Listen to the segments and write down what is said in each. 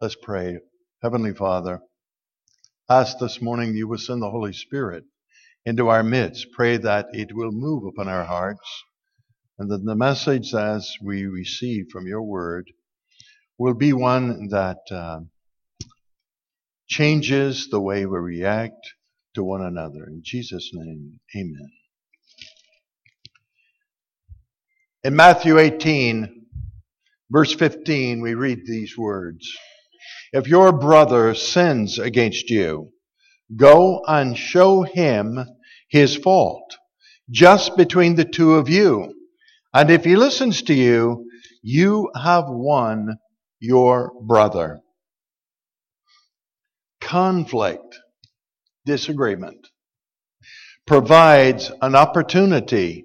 Let's pray. Heavenly Father, ask this morning you will send the Holy Spirit into our midst. Pray that it will move upon our hearts and that the message as we receive from your word will be one that uh, changes the way we react to one another. In Jesus' name, amen. In Matthew 18, verse 15, we read these words. If your brother sins against you, go and show him his fault, just between the two of you. And if he listens to you, you have won your brother. Conflict, disagreement, provides an opportunity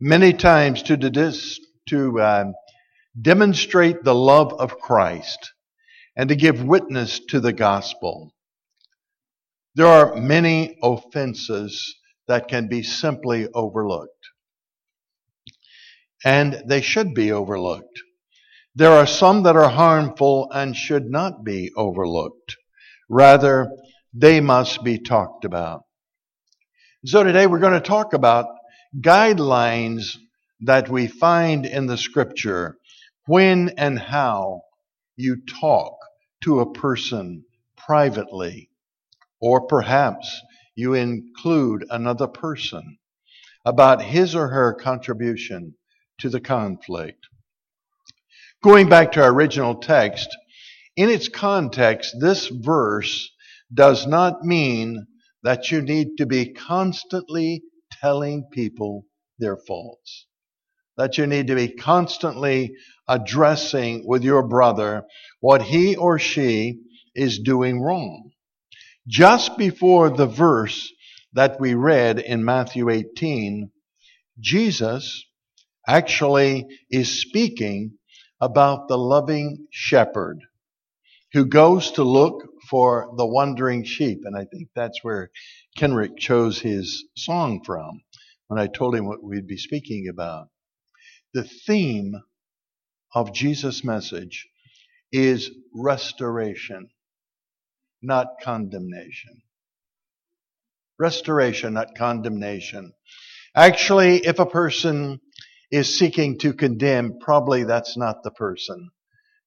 many times to, to uh, demonstrate the love of Christ and to give witness to the gospel. There are many offenses that can be simply overlooked. And they should be overlooked. There are some that are harmful and should not be overlooked. Rather, they must be talked about. So today we're going to talk about guidelines that we find in the scripture when and how you talk to a person privately, or perhaps you include another person about his or her contribution to the conflict. Going back to our original text, in its context, this verse does not mean that you need to be constantly telling people their faults. That you need to be constantly addressing with your brother what he or she is doing wrong. Just before the verse that we read in Matthew 18, Jesus actually is speaking about the loving shepherd who goes to look for the wandering sheep. And I think that's where Kenrick chose his song from when I told him what we'd be speaking about. The theme of Jesus' message is restoration, not condemnation. Restoration, not condemnation. Actually, if a person is seeking to condemn, probably that's not the person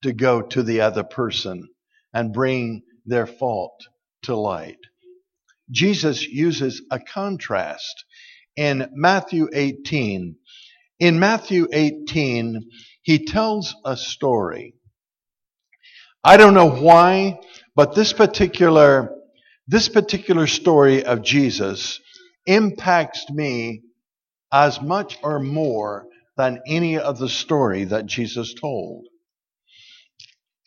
to go to the other person and bring their fault to light. Jesus uses a contrast in Matthew 18. In Matthew 18, he tells a story. I don't know why, but this particular, this particular story of Jesus impacts me as much or more than any of the story that Jesus told.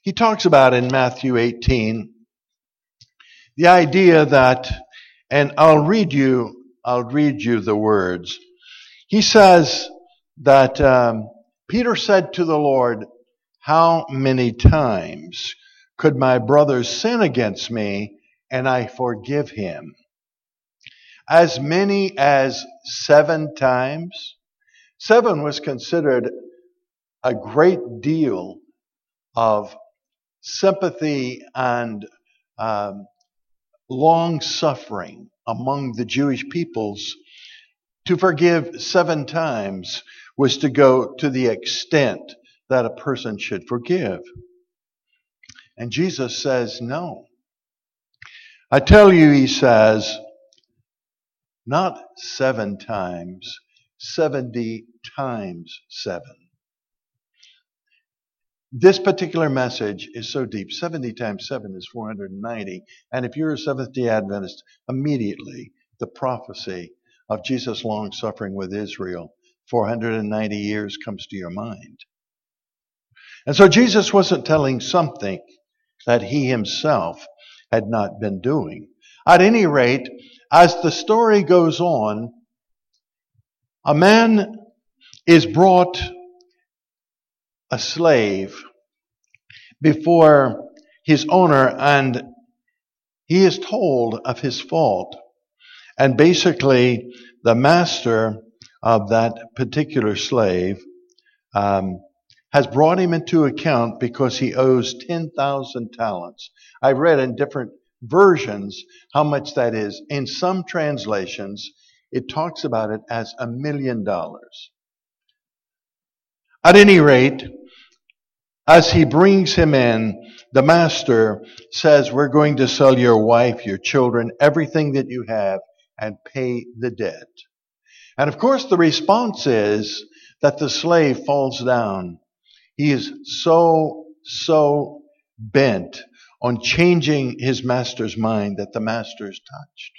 He talks about in Matthew 18 the idea that, and I'll read you, I'll read you the words. He says that um, Peter said to the Lord, How many times could my brother sin against me and I forgive him? As many as seven times? Seven was considered a great deal of sympathy and um, long suffering among the Jewish peoples. To forgive seven times was to go to the extent that a person should forgive. And Jesus says, no. I tell you, he says, not seven times, 70 times seven. This particular message is so deep. 70 times 7 is 490. And if you're a Seventh day Adventist, immediately the prophecy of Jesus' long suffering with Israel, 490 years, comes to your mind. And so Jesus wasn't telling something that he himself had not been doing. At any rate, as the story goes on, a man is brought a slave before his owner and he is told of his fault. And basically, the master of that particular slave um, has brought him into account because he owes 10,000 talents. I've read in different versions how much that is. In some translations, it talks about it as a million dollars. At any rate, as he brings him in, the master says, We're going to sell your wife, your children, everything that you have, and pay the debt. And of course, the response is that the slave falls down. He is so, so bent on changing his master's mind that the master is touched.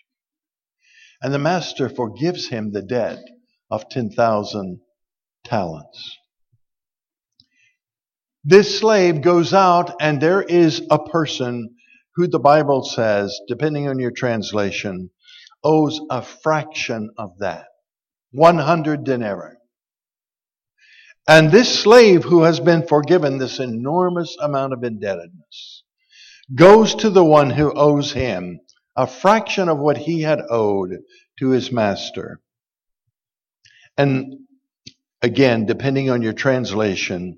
And the master forgives him the debt of 10,000 talents. This slave goes out and there is a person who the Bible says, depending on your translation, owes a fraction of that. 100 denarii. And this slave who has been forgiven this enormous amount of indebtedness goes to the one who owes him a fraction of what he had owed to his master. And again, depending on your translation,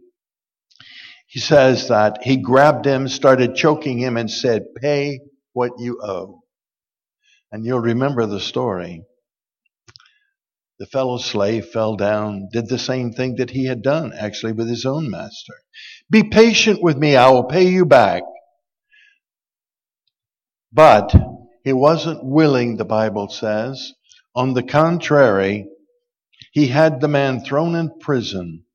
he says that he grabbed him, started choking him, and said, Pay what you owe. And you'll remember the story. The fellow slave fell down, did the same thing that he had done, actually, with his own master. Be patient with me, I will pay you back. But he wasn't willing, the Bible says. On the contrary, he had the man thrown in prison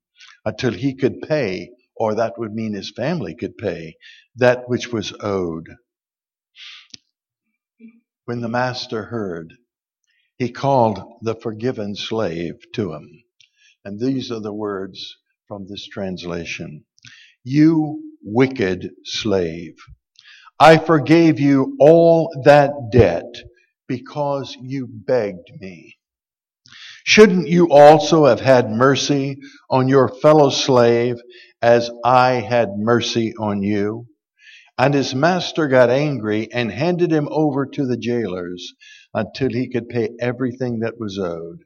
until he could pay, or that would mean his family could pay, that which was owed. When the master heard, he called the forgiven slave to him. And these are the words from this translation. You wicked slave. I forgave you all that debt because you begged me. Shouldn't you also have had mercy on your fellow slave as I had mercy on you? And his master got angry and handed him over to the jailers until he could pay everything that was owed.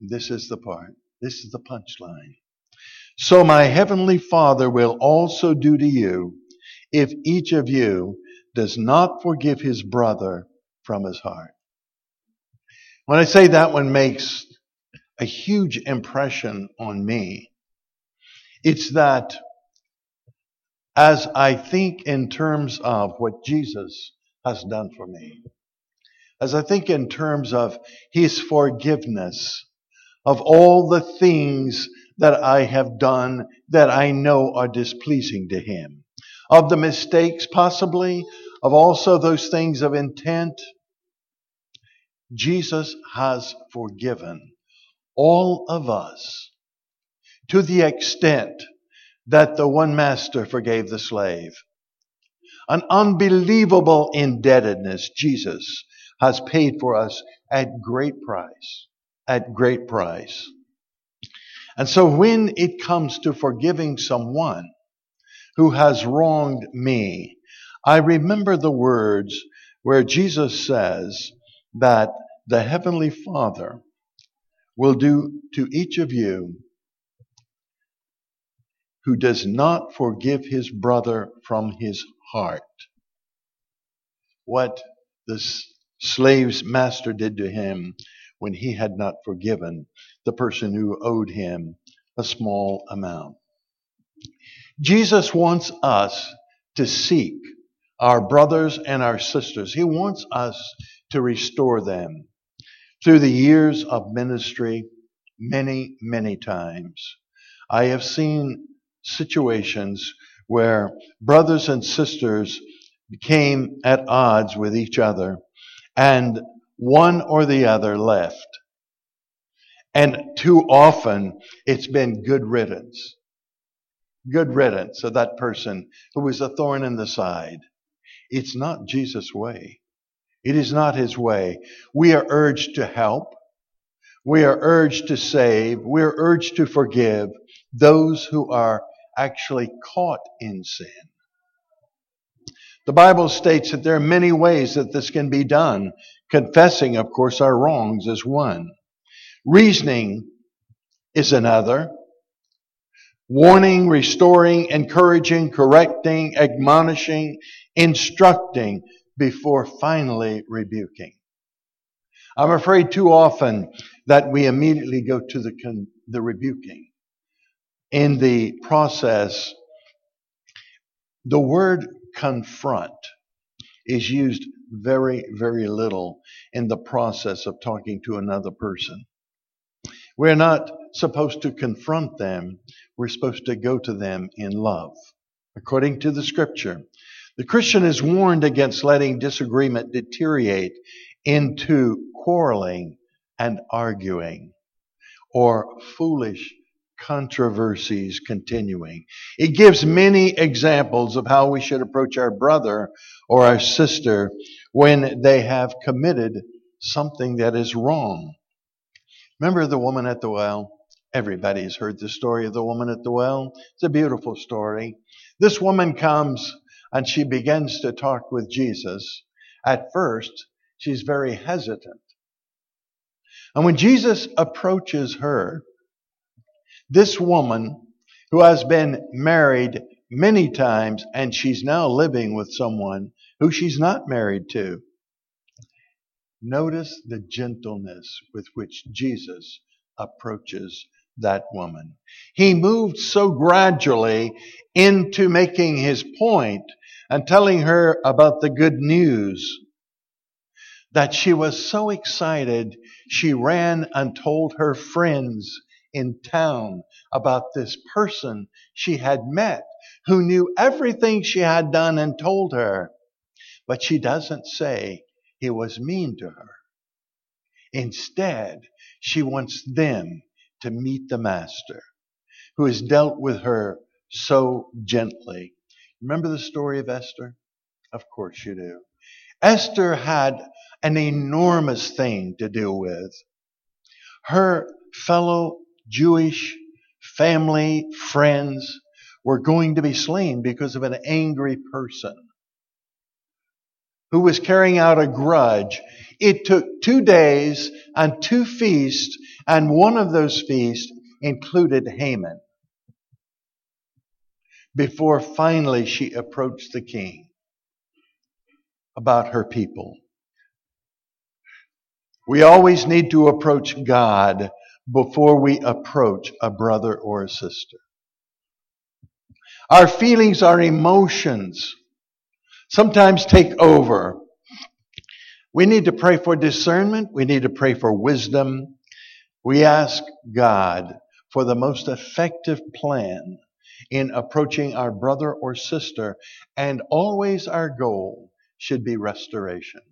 This is the part. This is the punchline. So my heavenly Father will also do to you if each of you does not forgive his brother from his heart. When I say that one makes a huge impression on me, it's that as I think in terms of what Jesus has done for me, as I think in terms of his forgiveness of all the things that I have done that I know are displeasing to him, of the mistakes possibly, of also those things of intent. Jesus has forgiven all of us to the extent that the one master forgave the slave. An unbelievable indebtedness Jesus has paid for us at great price. At great price. And so when it comes to forgiving someone, who has wronged me. I remember the words where Jesus says that the Heavenly Father will do to each of you who does not forgive his brother from his heart. What the slave's master did to him when he had not forgiven the person who owed him a small amount. Jesus wants us to seek our brothers and our sisters. He wants us to restore them. Through the years of ministry, many, many times, I have seen situations where brothers and sisters became at odds with each other and one or the other left. And too often it's been good riddance good riddance of that person who was a thorn in the side. It's not Jesus' way. It is not his way. We are urged to help. We are urged to save. We are urged to forgive those who are actually caught in sin. The Bible states that there are many ways that this can be done. Confessing, of course, our wrongs is one. Reasoning is another. warning, restoring, encouraging, correcting, admonishing, instructing before finally rebuking. I'm afraid too often that we immediately go to the, con- the rebuking. In the process, the word confront is used very, very little in the process of talking to another person. We're not supposed to confront them. We're supposed to go to them in love. According to the scripture, the Christian is warned against letting disagreement deteriorate into quarreling and arguing or foolish controversies continuing. It gives many examples of how we should approach our brother or our sister when they have committed something that is wrong. Remember the woman at the well? Everybody's heard the story of the woman at the well. It's a beautiful story. This woman comes and she begins to talk with Jesus. At first, she's very hesitant. And when Jesus approaches her, this woman who has been married many times and she's now living with someone who she's not married to, Notice the gentleness with which Jesus approaches that woman. He moved so gradually into making his point and telling her about the good news that she was so excited she ran and told her friends in town about this person she had met who knew everything she had done and told her. But she doesn't say he was mean to her. Instead, she wants them to meet the Master who has dealt with her so gently. Remember the story of Esther? Of course you do. Esther had an enormous thing to deal with. Her fellow Jewish family, friends were going to be slain because of an angry person who was carrying out a grudge. It took two days and two feasts, and one of those feasts included Haman. Before finally she approached the king about her people. We always need to approach God before we approach a brother or a sister. Our feelings, our emotions, sometimes take over. We need to pray for discernment. We need to pray for wisdom. We ask God for the most effective plan in approaching our brother or sister, and always our goal should be restoration.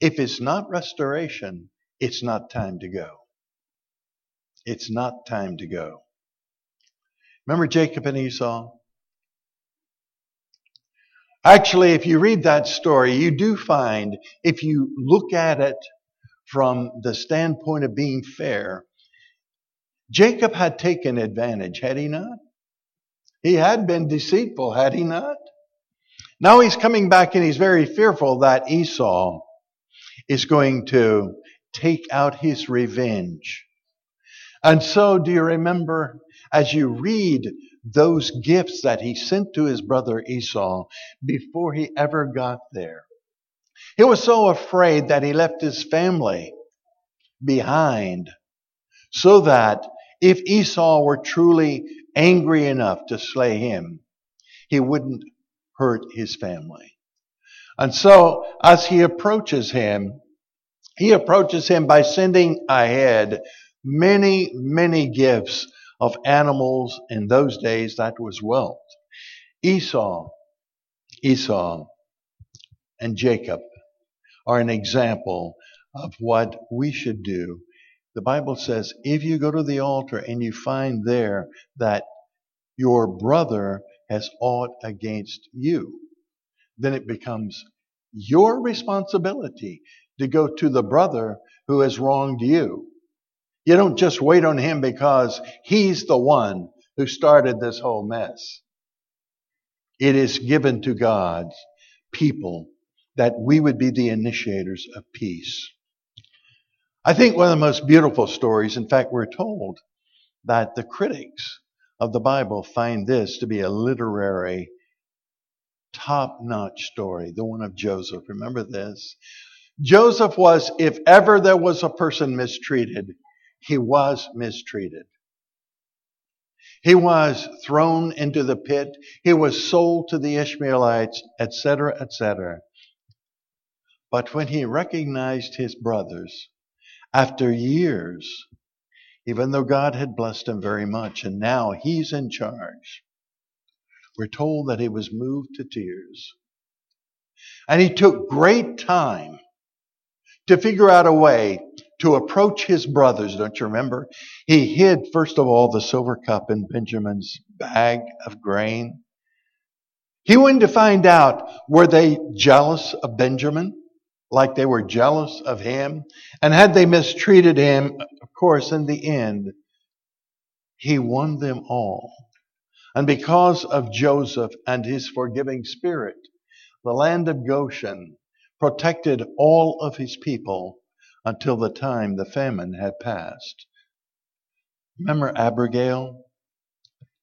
If it's not restoration, it's not time to go. It's not time to go. Remember Jacob and Esau? Actually, if you read that story, you do find, if you look at it from the standpoint of being fair, Jacob had taken advantage, had he not? He had been deceitful, had he not? Now he's coming back and he's very fearful that Esau is going to take out his revenge. And so, do you remember as you read those gifts that he sent to his brother Esau before he ever got there. He was so afraid that he left his family behind so that if Esau were truly angry enough to slay him, he wouldn't hurt his family. And so as he approaches him, he approaches him by sending ahead many, many gifts of animals in those days, that was wealth. Esau, Esau, and Jacob are an example of what we should do. The Bible says if you go to the altar and you find there that your brother has aught against you, then it becomes your responsibility to go to the brother who has wronged you you don't just wait on him because he's the one who started this whole mess. It is given to God's people that we would be the initiators of peace. I think one of the most beautiful stories, in fact, we're told that the critics of the Bible find this to be a literary top notch story, the one of Joseph. Remember this? Joseph was, if ever there was a person mistreated, he was mistreated. He was thrown into the pit. He was sold to the Ishmaelites, etc., etc. But when he recognized his brothers, after years, even though God had blessed him very much, and now he's in charge, we're told that he was moved to tears. And he took great time to figure out a way to approach his brothers. Don't you remember? He hid, first of all, the silver cup in Benjamin's bag of grain. He wanted to find out were they jealous of Benjamin, like they were jealous of him? And had they mistreated him, of course, in the end, he won them all. And because of Joseph and his forgiving spirit, the land of Goshen protected all of his people until the time the famine had passed. Remember Abigail?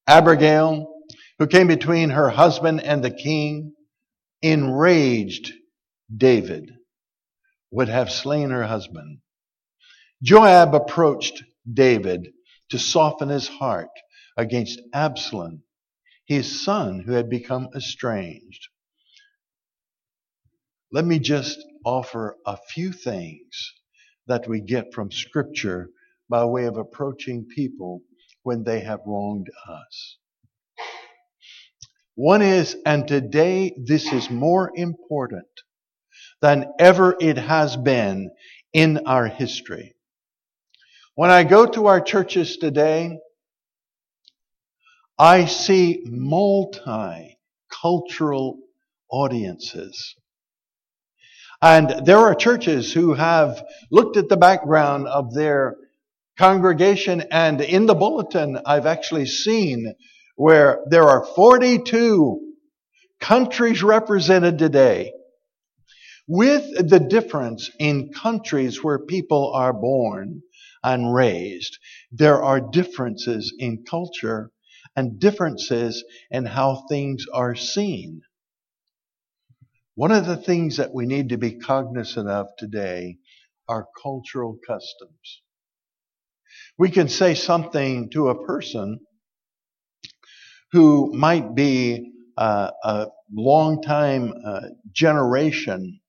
Abigail, who came between her husband and the king, enraged David, would have slain her husband. Joab approached David to soften his heart against Absalom, his son who had become estranged. Let me just offer a few things that we get from Scripture by way of approaching people when they have wronged us. One is, and today this is more important than ever it has been in our history. When I go to our churches today, I see multicultural audiences. And there are churches who have looked at the background of their congregation and in the bulletin I've actually seen where there are 42 countries represented today. With the difference in countries where people are born and raised, there are differences in culture and differences in how things are seen. One of the things that we need to be cognizant of today are cultural customs. We can say something to a person who might be uh, a long time uh, generation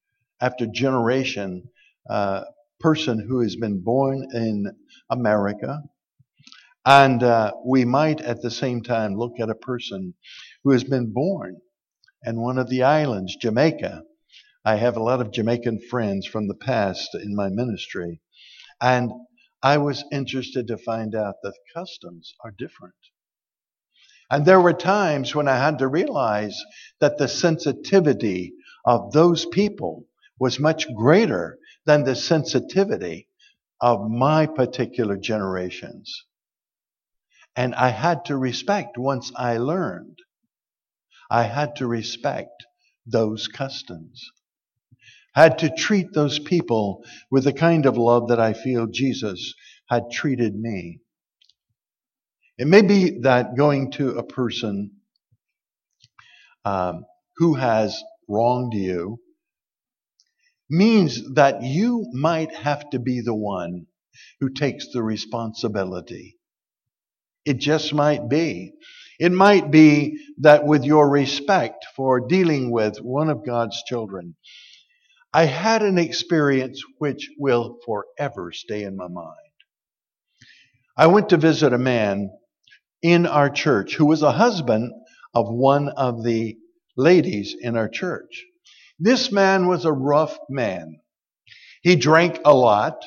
after generation uh, person who has been born in America and uh, we might at the same time look at a person who has been born in one of the islands, Jamaica. I have a lot of Jamaican friends from the past in my ministry. And I was interested to find out that customs are different. And there were times when I had to realize that the sensitivity of those people was much greater than the sensitivity of my particular generations. And I had to respect once I learned. I had to respect those customs. Had to treat those people with the kind of love that I feel Jesus had treated me. It may be that going to a person um, who has wronged you means that you might have to be the one who takes the responsibility. It just might be. It might be that with your respect for dealing with one of God's children, I had an experience which will forever stay in my mind. I went to visit a man in our church who was a husband of one of the ladies in our church. This man was a rough man. He drank a lot.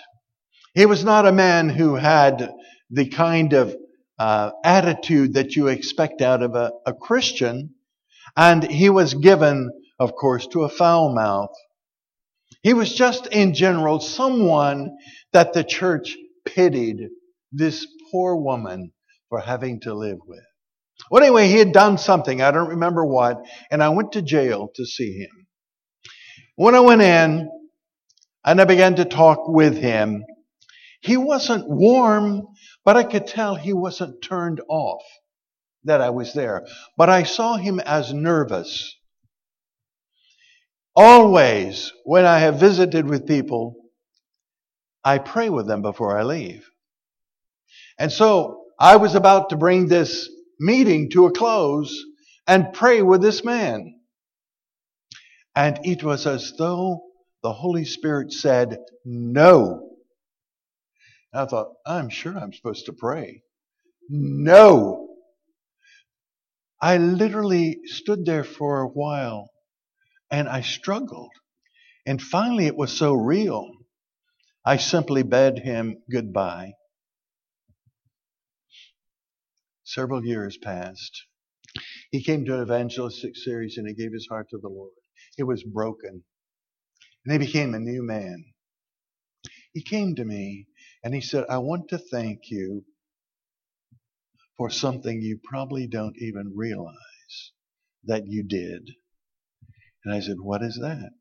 He was not a man who had the kind of uh, attitude that you expect out of a, a Christian. And he was given, of course, to a foul mouth. He was just in general someone that the church pitied this poor woman for having to live with. Well, anyway, he had done something. I don't remember what. And I went to jail to see him. When I went in and I began to talk with him, he wasn't warm but I could tell he wasn't turned off that I was there, but I saw him as nervous. Always, when I have visited with people, I pray with them before I leave. And so I was about to bring this meeting to a close and pray with this man. And it was as though the Holy Spirit said, No. I thought, I'm sure I'm supposed to pray. No. I literally stood there for a while and I struggled. And finally, it was so real, I simply bade him goodbye. Several years passed. He came to an evangelistic series and he gave his heart to the Lord. It was broken. And he became a new man. He came to me and he said, I want to thank you for something you probably don't even realize that you did. And I said, What is that?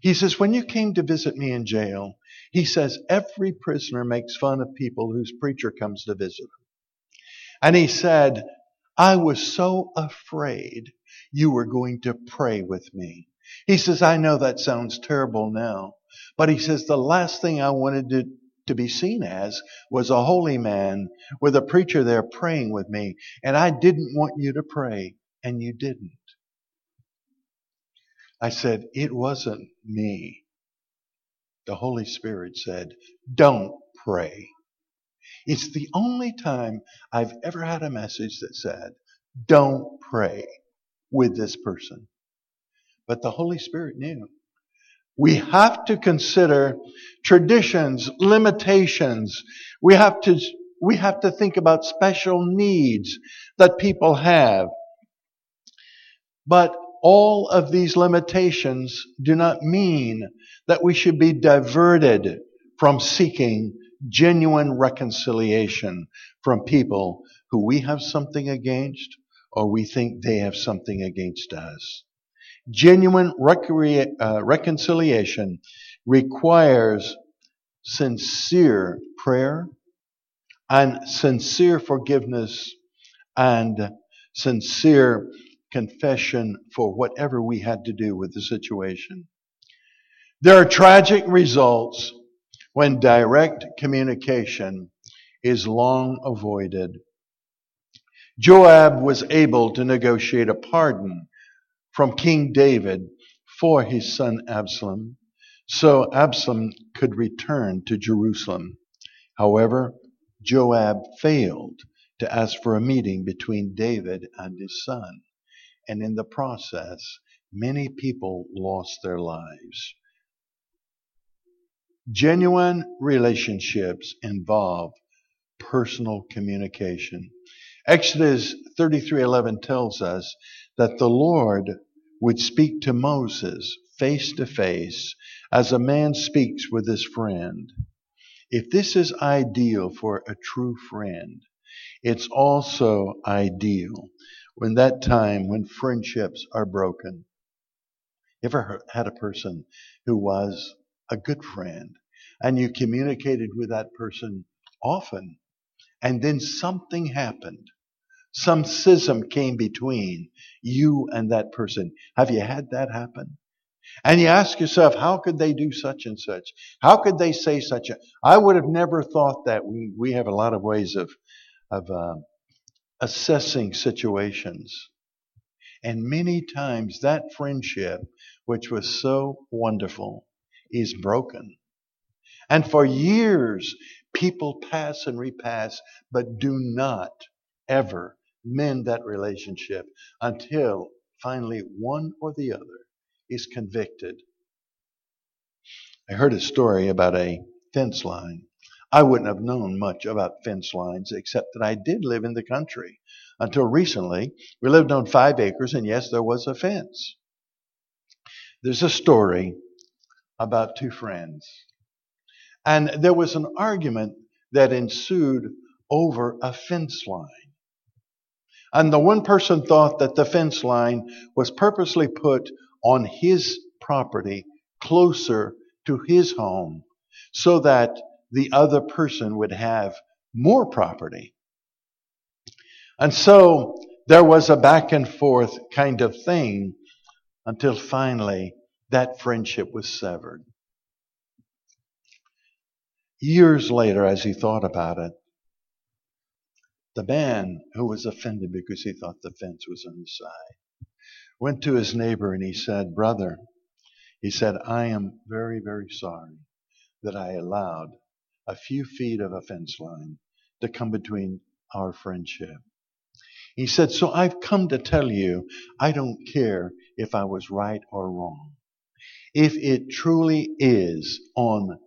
He says, When you came to visit me in jail, he says, every prisoner makes fun of people whose preacher comes to visit them. And he said, I was so afraid you were going to pray with me. He says, I know that sounds terrible now, but he says, the last thing I wanted to, to be seen as was a holy man with a preacher there praying with me, and I didn't want you to pray, and you didn't. I said, It wasn't me. The Holy Spirit said, Don't pray. It's the only time I've ever had a message that said, Don't pray with this person. But the Holy Spirit knew. We have to consider traditions, limitations. We have to, we have to think about special needs that people have. But all of these limitations do not mean that we should be diverted from seeking genuine reconciliation from people who we have something against or we think they have something against us. Genuine uh, reconciliation requires sincere prayer and sincere forgiveness and sincere confession for whatever we had to do with the situation. There are tragic results when direct communication is long avoided. Joab was able to negotiate a pardon from King David for his son Absalom, so Absalom could return to Jerusalem. However, Joab failed to ask for a meeting between David and his son, and in the process, many people lost their lives. Genuine relationships involve personal communication. Exodus 33:11 tells us that the Lord would speak to Moses face to face as a man speaks with his friend. If this is ideal for a true friend, it's also ideal when that time when friendships are broken. Ever had a person who was a good friend and you communicated with that person often and then something happened? Some schism came between you and that person. Have you had that happen? And you ask yourself, how could they do such and such? How could they say such a? I would have never thought that. We we have a lot of ways of of uh, assessing situations, and many times that friendship, which was so wonderful, is broken. And for years, people pass and repass, but do not ever mend that relationship until finally one or the other is convicted. I heard a story about a fence line. I wouldn't have known much about fence lines except that I did live in the country. Until recently, we lived on five acres, and yes, there was a fence. There's a story about two friends. And there was an argument that ensued over a fence line. And the one person thought that the fence line was purposely put on his property closer to his home so that the other person would have more property. And so There was a back and forth kind of thing until finally that friendship was severed. Years later, as he thought about it, the man who was offended because he thought the fence was on his side went to his neighbor and he said, Brother, he said, I am very, very sorry that I allowed a few feet of a fence line to come between our friendship. He said, So I've come to tell you, I don't care if I was right or wrong. If it truly is on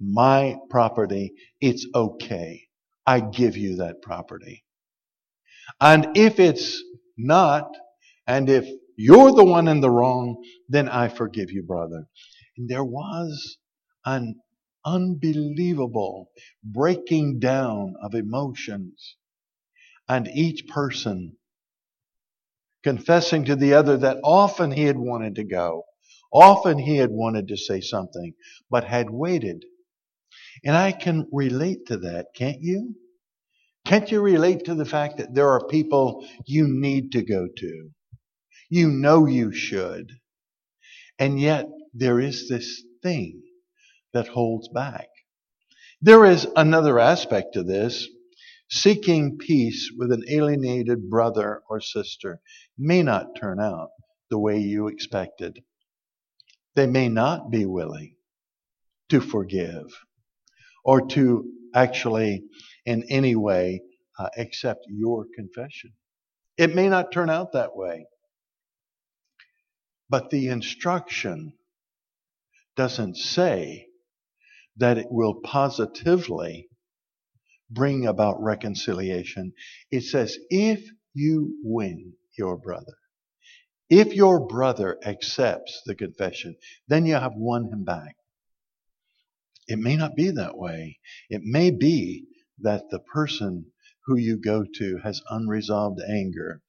my property, it's okay. I give you that property. And if it's not, and if you're the one in the wrong, then I forgive you, brother. And there was an unbelievable breaking down of emotions. And each person confessing to the other that often he had wanted to go, often he had wanted to say something, but had waited and I can relate to that, can't you? Can't you relate to the fact that there are people you need to go to? You know you should. And yet there is this thing that holds back. There is another aspect to this. Seeking peace with an alienated brother or sister may not turn out the way you expected. They may not be willing to forgive or to actually in any way uh, accept your confession. It may not turn out that way, but the instruction doesn't say that it will positively bring about reconciliation. It says, if you win your brother, if your brother accepts the confession, then you have won him back. It may not be that way. It may be that the person who you go to has unresolved anger,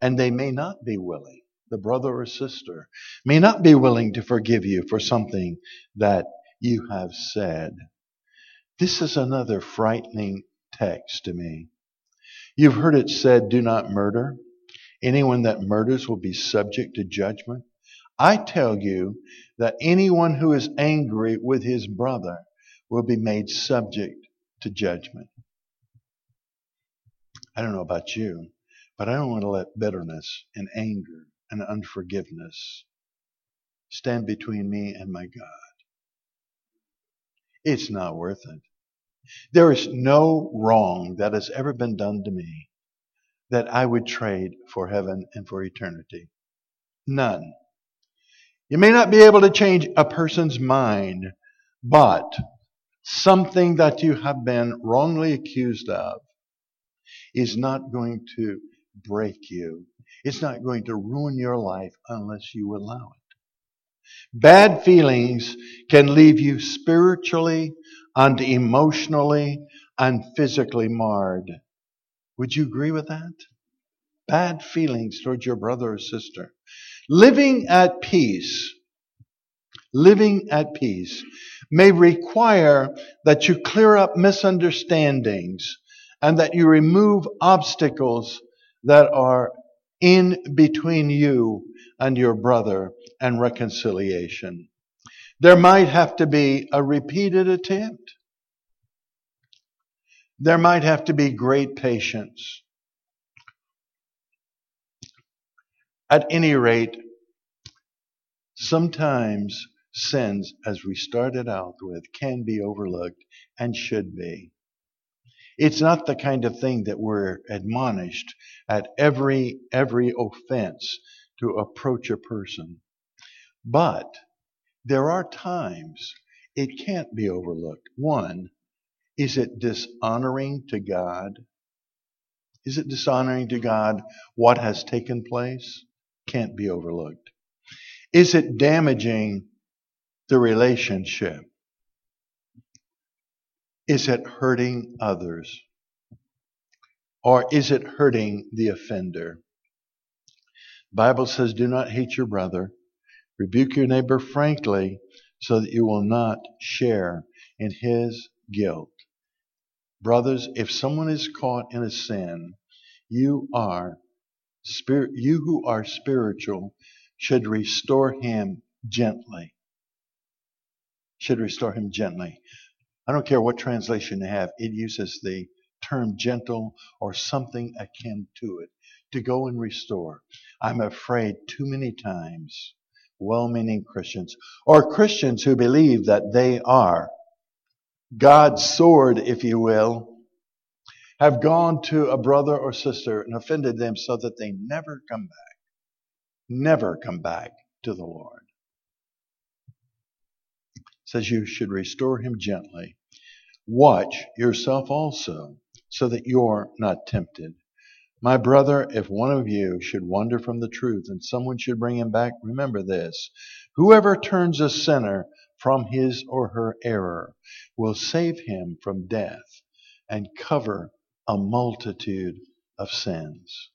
and they may not be willing, the brother or sister may not be willing to forgive you for something that you have said. This is another frightening text to me. You've heard it said, do not murder. Anyone that murders will be subject to judgment. I tell you that anyone who is angry with his brother will be made subject to judgment. I don't know about you, but I don't want to let bitterness and anger and unforgiveness stand between me and my God. It's not worth it. There is no wrong that has ever been done to me that I would trade for heaven and for eternity. None. You may not be able to change a person's mind, but something that you have been wrongly accused of is not going to break you. It's not going to ruin your life unless you allow it. Bad feelings can leave you spiritually and emotionally and physically marred. Would you agree with that? Bad feelings towards your brother or sister Living at peace, living at peace may require that you clear up misunderstandings and that you remove obstacles that are in between you and your brother and reconciliation. There might have to be a repeated attempt. There might have to be great patience. At any rate, sometimes sins, as we started out with, can be overlooked and should be. It's not the kind of thing that we're admonished at every, every offense to approach a person. But there are times it can't be overlooked. One, is it dishonoring to God? Is it dishonoring to God what has taken place? Can't be overlooked. Is it damaging the relationship? Is it hurting others? Or is it hurting the offender? Bible says, do not hate your brother. Rebuke your neighbor frankly so that you will not share in his guilt. Brothers, if someone is caught in a sin, you are spirit, you who are spiritual should restore him gently. Should restore him gently. I don't care what translation you have, it uses the term gentle or something akin to it to go and restore. I'm afraid too many times well meaning Christians or Christians who believe that they are God's sword, if you will, have gone to a brother or sister and offended them so that they never come back. Never come back to the Lord. It says you should restore him gently. Watch yourself also so that you're not tempted. My brother, if one of you should wander from the truth and someone should bring him back, remember this. Whoever turns a sinner from his or her error will save him from death and cover a multitude of sins.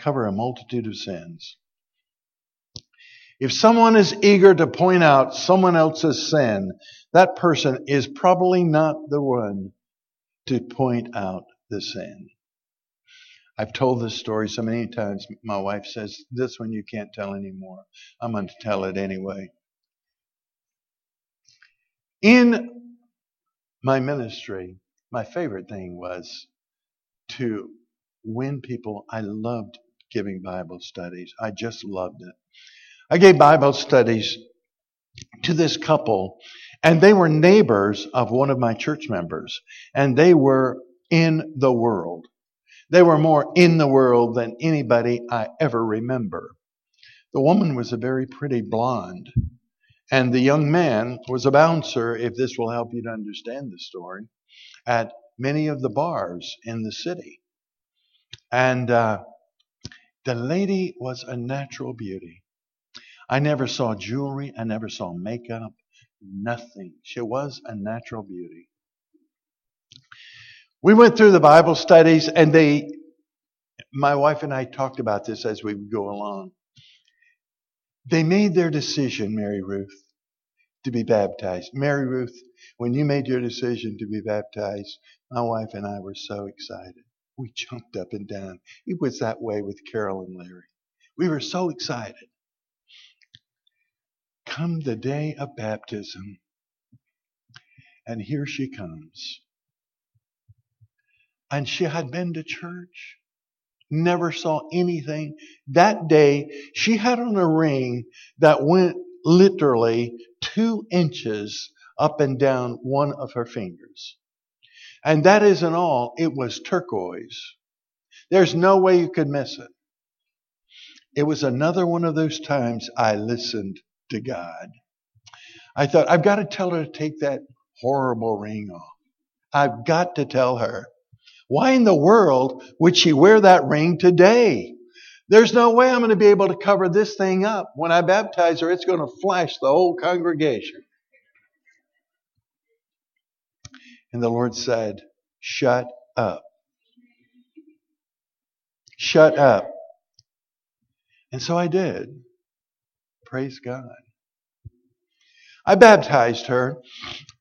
Cover a multitude of sins. If someone is eager to point out someone else's sin, that person is probably not the one to point out the sin. I've told this story so many times. My wife says, This one you can't tell anymore. I'm going to tell it anyway. In my ministry, my favorite thing was to win people. I loved giving Bible studies. I just loved it. I gave Bible studies to this couple, and they were neighbors of one of my church members, and they were in the world. They were more in the world than anybody I ever remember. The woman was a very pretty blonde, and the young man was a bouncer, if this will help you to understand the story, at many of the bars in the city. And uh, the lady was a natural beauty. I never saw jewelry, I never saw makeup, nothing. She was a natural beauty. We went through the Bible studies, and they, my wife and I talked about this as we would go along. They made their decision, Mary Ruth, to be baptized. Mary Ruth, when you made your decision to be baptized, my wife and I were so excited. We jumped up and down. It was that way with Carol and Larry. We were so excited. Come the day of baptism, and here she comes. And she had been to church, never saw anything. That day, she had on a ring that went literally two inches up and down one of her fingers. And that isn't all, it was turquoise. There's no way you could miss it. It was another one of those times I listened to God. I thought, I've got to tell her to take that horrible ring off. I've got to tell her. Why in the world would she wear that ring today? There's no way I'm going to be able to cover this thing up. When I baptize her, it's going to flash the whole congregation. And the Lord said, Shut up. Shut up. And so I did. Praise God. I baptized her,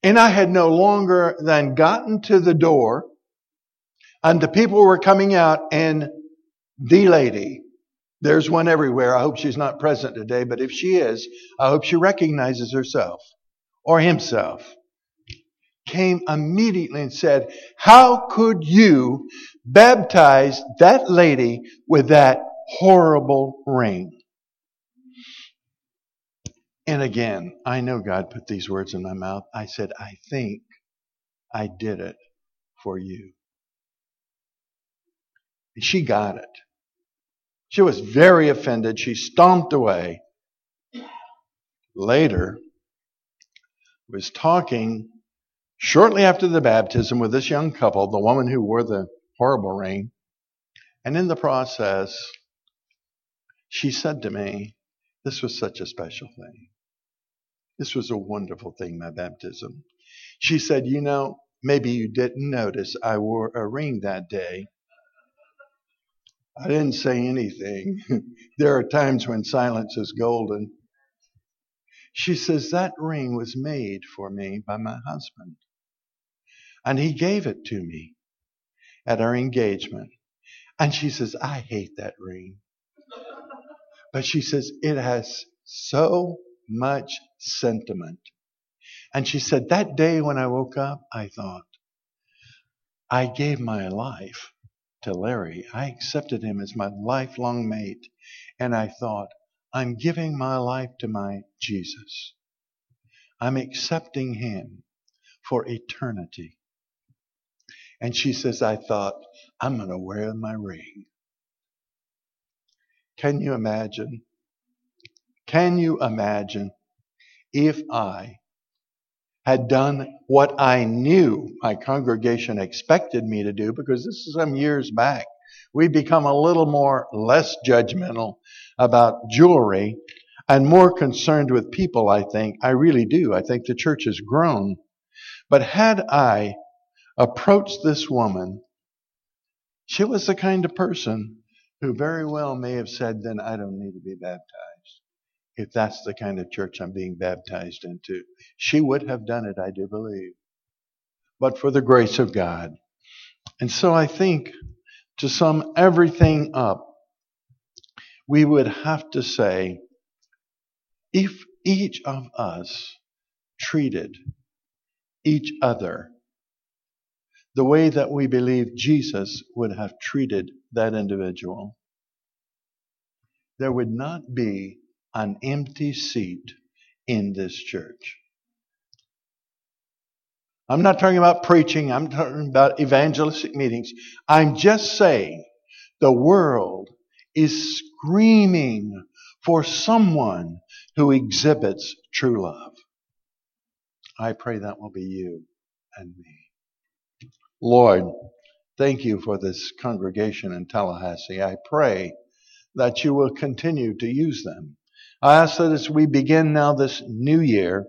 and I had no longer than gotten to the door and the people were coming out, and the lady, there's one everywhere. I hope she's not present today, but if she is, I hope she recognizes herself or himself. Came immediately and said, How could you baptize that lady with that horrible ring? And again, I know God put these words in my mouth. I said, I think I did it for you. And she got it. She was very offended. She stomped away. Later, was talking shortly after the baptism with this young couple, the woman who wore the horrible ring. And in the process, she said to me, This was such a special thing. This was a wonderful thing, my baptism. She said, You know, maybe you didn't notice I wore a ring that day I didn't say anything. there are times when silence is golden. She says, That ring was made for me by my husband. And he gave it to me at our engagement. And she says, I hate that ring. But she says, it has so much sentiment. And she said, that day when I woke up, I thought, I gave my life to Larry. I accepted him as my lifelong mate. And I thought, I'm giving my life to my Jesus. I'm accepting him for eternity. And she says, I thought, I'm going to wear my ring. Can you imagine? Can you imagine if I had done what I knew my congregation expected me to do, because this is some years back. We become a little more less judgmental about jewelry and more concerned with people, I think. I really do. I think the church has grown. But had I approached this woman, she was the kind of person who very well may have said, then I don't need to be baptized if that's the kind of church I'm being baptized into. She would have done it, I do believe. But for the grace of God. And so I think to sum everything up, we would have to say, if each of us treated each other the way that we believe Jesus would have treated that individual, there would not be an empty seat in this church. I'm not talking about preaching. I'm talking about evangelistic meetings. I'm just saying the world is screaming for someone who exhibits true love. I pray that will be you and me. Lord, thank you for this congregation in Tallahassee. I pray that you will continue to use them I ask that as we begin now this new year,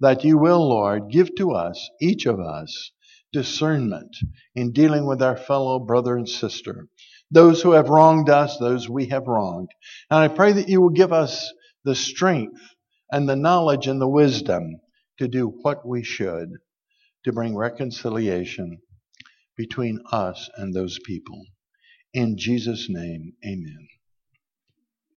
that you will, Lord, give to us, each of us, discernment in dealing with our fellow brother and sister, those who have wronged us, those we have wronged. And I pray that you will give us the strength and the knowledge and the wisdom to do what we should to bring reconciliation between us and those people. In Jesus' name, amen.